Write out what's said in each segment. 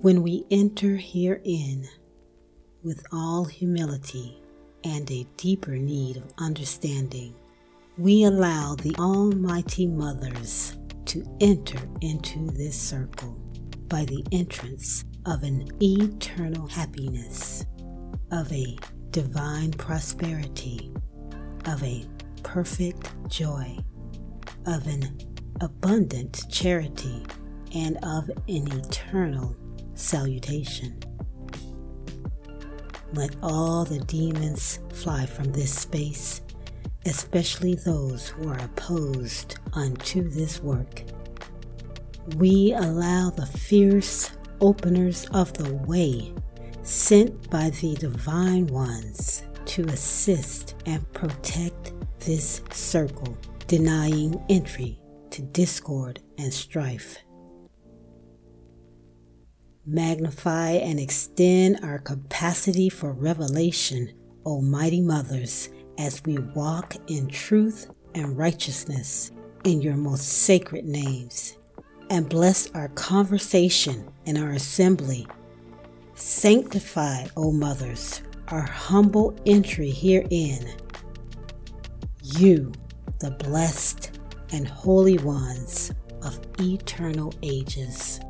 When we enter herein with all humility and a deeper need of understanding, we allow the Almighty Mothers to enter into this circle by the entrance of an eternal happiness, of a divine prosperity, of a perfect joy, of an abundant charity, and of an eternal salutation. Let all the demons fly from this space, especially those who are opposed unto this work. We allow the fierce openers of the way sent by the divine ones to assist and protect this circle, denying entry to discord and strife magnify and extend our capacity for revelation, O mighty mothers, as we walk in truth and righteousness in your most sacred names. And bless our conversation and our assembly. Sanctify, O mothers, our humble entry herein. You, the blessed and holy ones of eternal ages.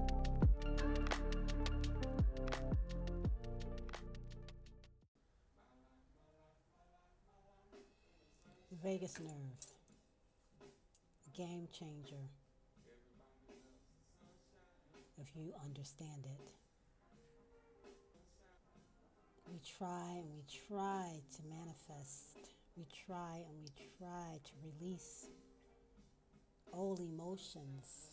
Changer if you understand it. We try and we try to manifest, we try and we try to release old emotions,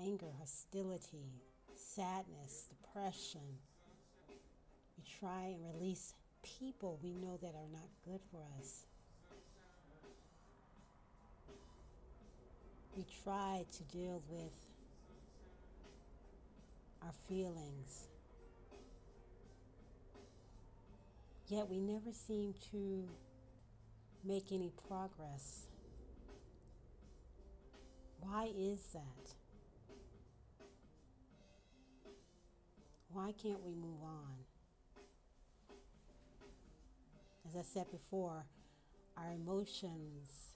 anger, hostility, sadness, depression. We try and release people we know that are not good for us. We try to deal with our feelings, yet we never seem to make any progress. Why is that? Why can't we move on? As I said before, our emotions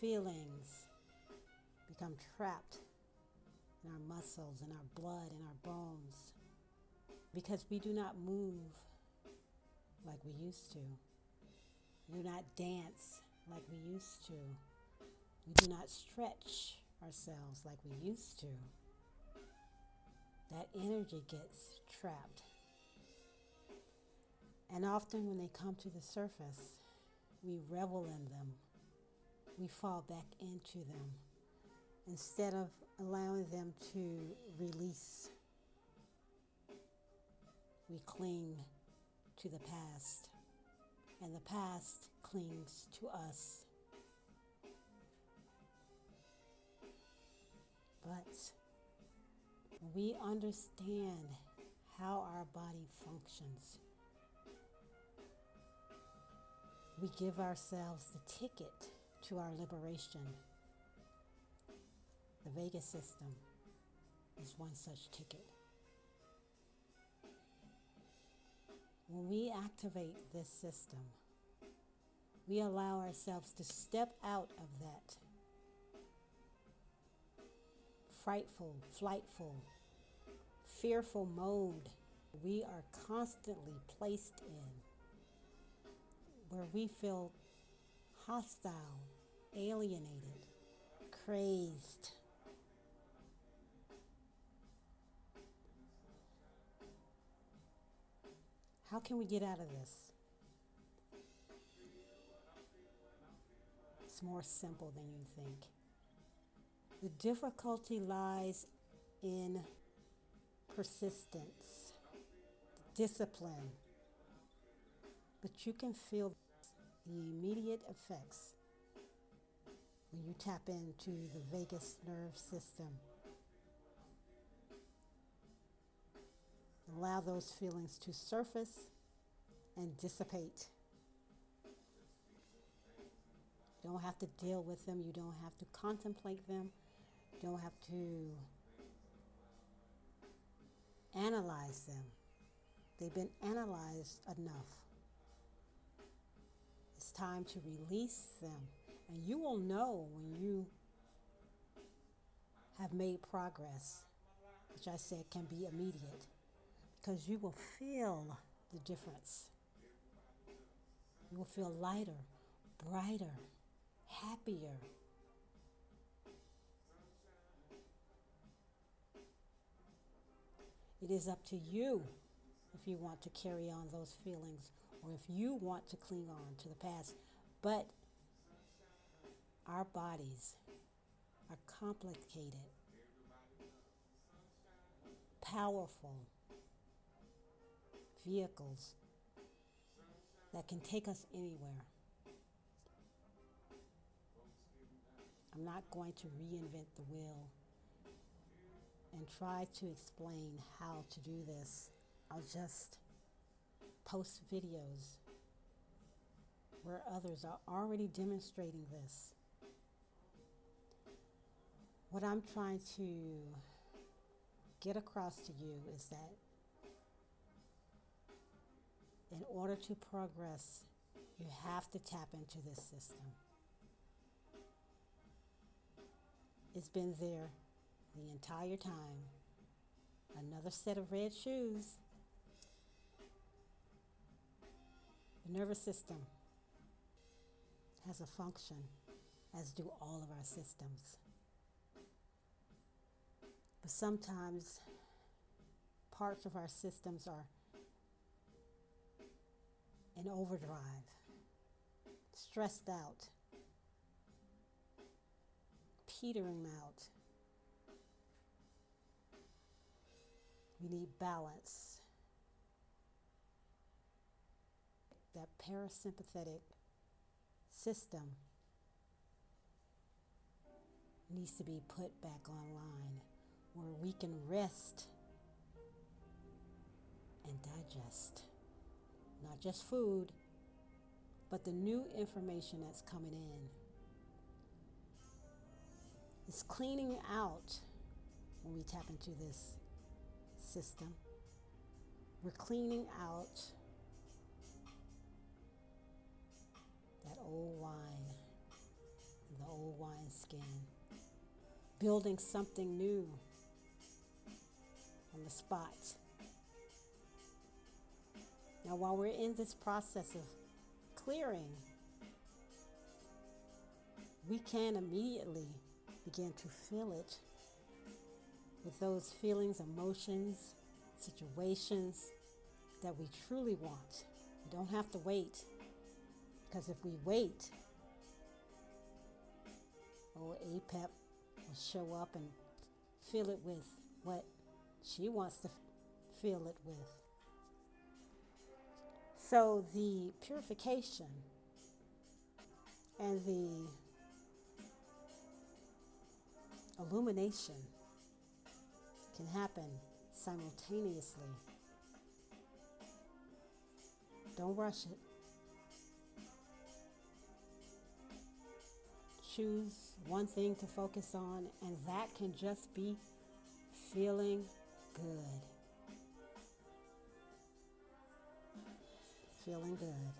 feelings become trapped in our muscles, in our blood, in our bones, because we do not move like we used to. We do not dance like we used to. We do not stretch ourselves like we used to. That energy gets trapped. And often when they come to the surface, we revel in them we fall back into them instead of allowing them to release. We cling to the past, and the past clings to us. But we understand how our body functions. We give ourselves the ticket to our liberation. The vagus system is one such ticket. When we activate this system, we allow ourselves to step out of that frightful, flightful, fearful mode we are constantly placed in, where we feel hostile, alienated, crazed. How can we get out of this? It's more simple than you think. The difficulty lies in persistence, discipline, but you can feel the immediate effects when you tap into the vagus nerve system. Allow those feelings to surface and dissipate. You don't have to deal with them, you don't have to contemplate them, you don't have to analyze them. They've been analyzed enough. Time to release them. And you will know when you have made progress, which I said can be immediate, because you will feel the difference. You will feel lighter, brighter, happier. It is up to you if you want to carry on those feelings or if you want to cling on to the past. But our bodies are complicated, powerful vehicles that can take us anywhere. I'm not going to reinvent the wheel and try to explain how to do this. I'll just post videos where others are already demonstrating this. What I'm trying to get across to you is that in order to progress, you have to tap into this system. It's been there the entire time. Another set of red shoes. The nervous system has a function, as do all of our systems. But sometimes parts of our systems are in overdrive, stressed out, petering out. We need balance. That parasympathetic system needs to be put back online where we can rest and digest not just food, but the new information that's coming in. It's cleaning out when we tap into this system. We're cleaning out old wine, the old wine skin, building something new on the spot. Now, while we're in this process of clearing, we can immediately begin to fill it with those feelings, emotions, situations that we truly want. We don't have to wait because if we wait, old APEP will show up and fill it with what she wants to fill it with. So the purification and the illumination can happen simultaneously. Don't rush it. Choose one thing to focus on, and that can just be feeling good. Feeling good.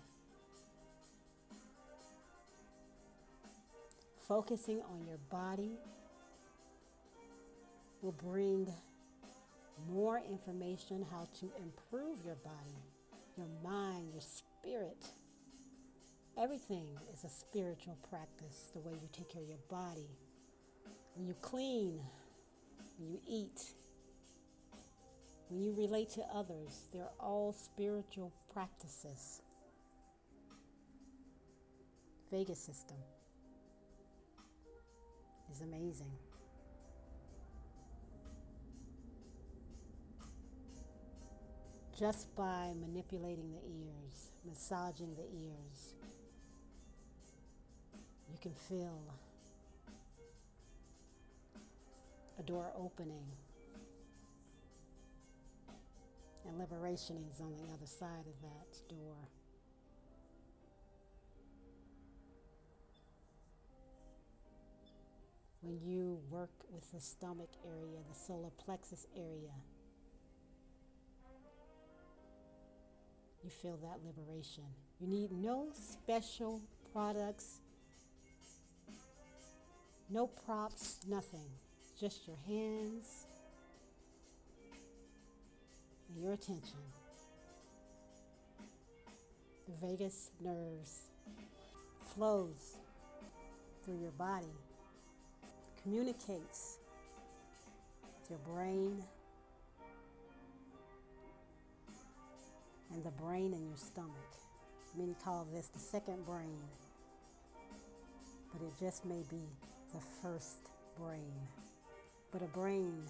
Focusing on your body will bring more information how to improve your body, your mind, your spirit. Everything is a spiritual practice, the way you take care of your body. When you clean, when you eat, when you relate to others, they're all spiritual practices. Vagus system is amazing. just by manipulating the ears, massaging the ears, you can feel a door opening. And liberation is on the other side of that door. When you work with the stomach area, the solar plexus area, you feel that liberation. You need no special products, no props, nothing. Just your hands and your attention. The vagus nerves flows through your body, communicates with your brain and the brain in your stomach. Many call this the second brain, but it just may be the first brain, but a brain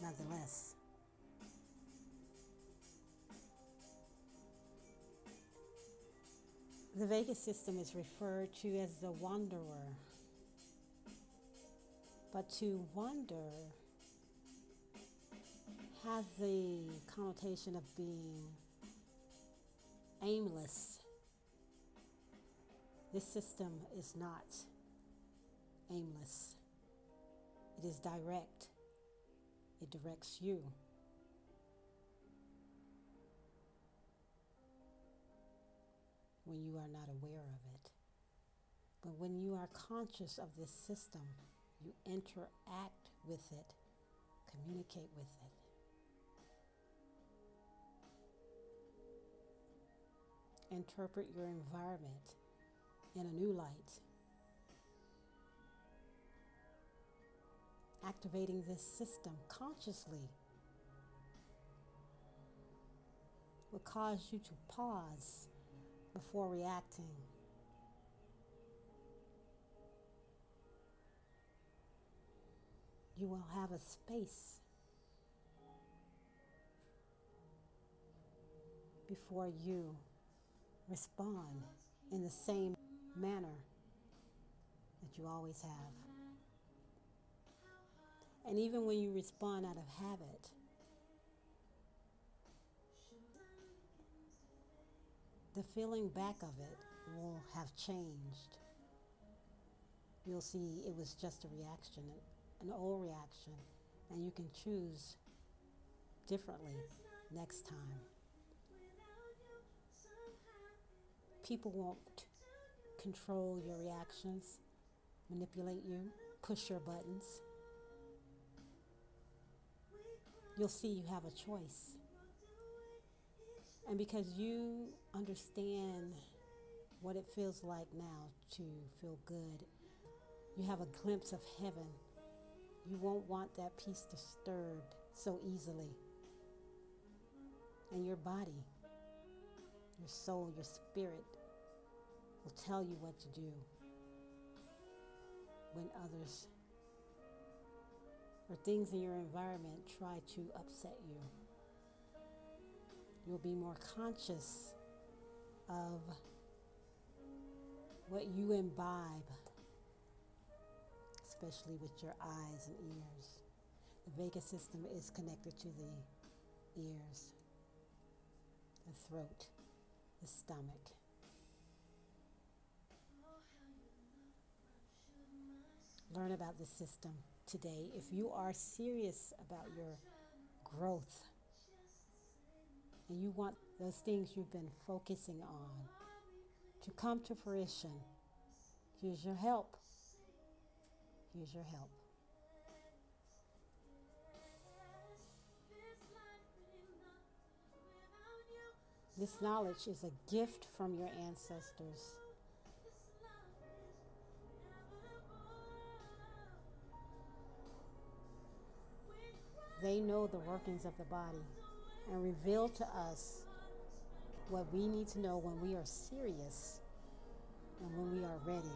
nonetheless. The vagus system is referred to as the wanderer. But to wander has the connotation of being aimless. This system is not aimless, it is direct, it directs you. When you are not aware of it. But when you are conscious of this system, you interact with it, communicate with it. interpret your environment in a new light. Activating this system consciously will cause you to pause before reacting. You will have a space before you respond in the same manner that you always have. And even when you respond out of habit, the feeling back of it will have changed. You'll see it was just a reaction, an old reaction, and you can choose differently next time. People won't control your reactions, manipulate you, push your buttons. You'll see you have a choice. And because you understand what it feels like now to feel good, you have a glimpse of heaven. You won't want that peace disturbed so easily. And your body your soul, your spirit will tell you what to do when others or things in your environment try to upset you. You'll be more conscious of what you imbibe, especially with your eyes and ears. The vagus system is connected to the ears, the throat the stomach. Learn about the system today. If you are serious about your growth and you want those things you've been focusing on to come to fruition, here's your help. Here's your help. This knowledge is a gift from your ancestors. They know the workings of the body and reveal to us what we need to know when we are serious and when we are ready.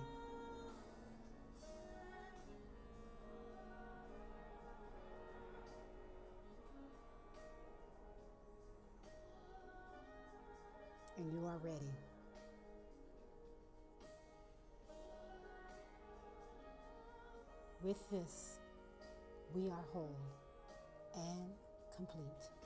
and you are ready. With this, we are whole and complete.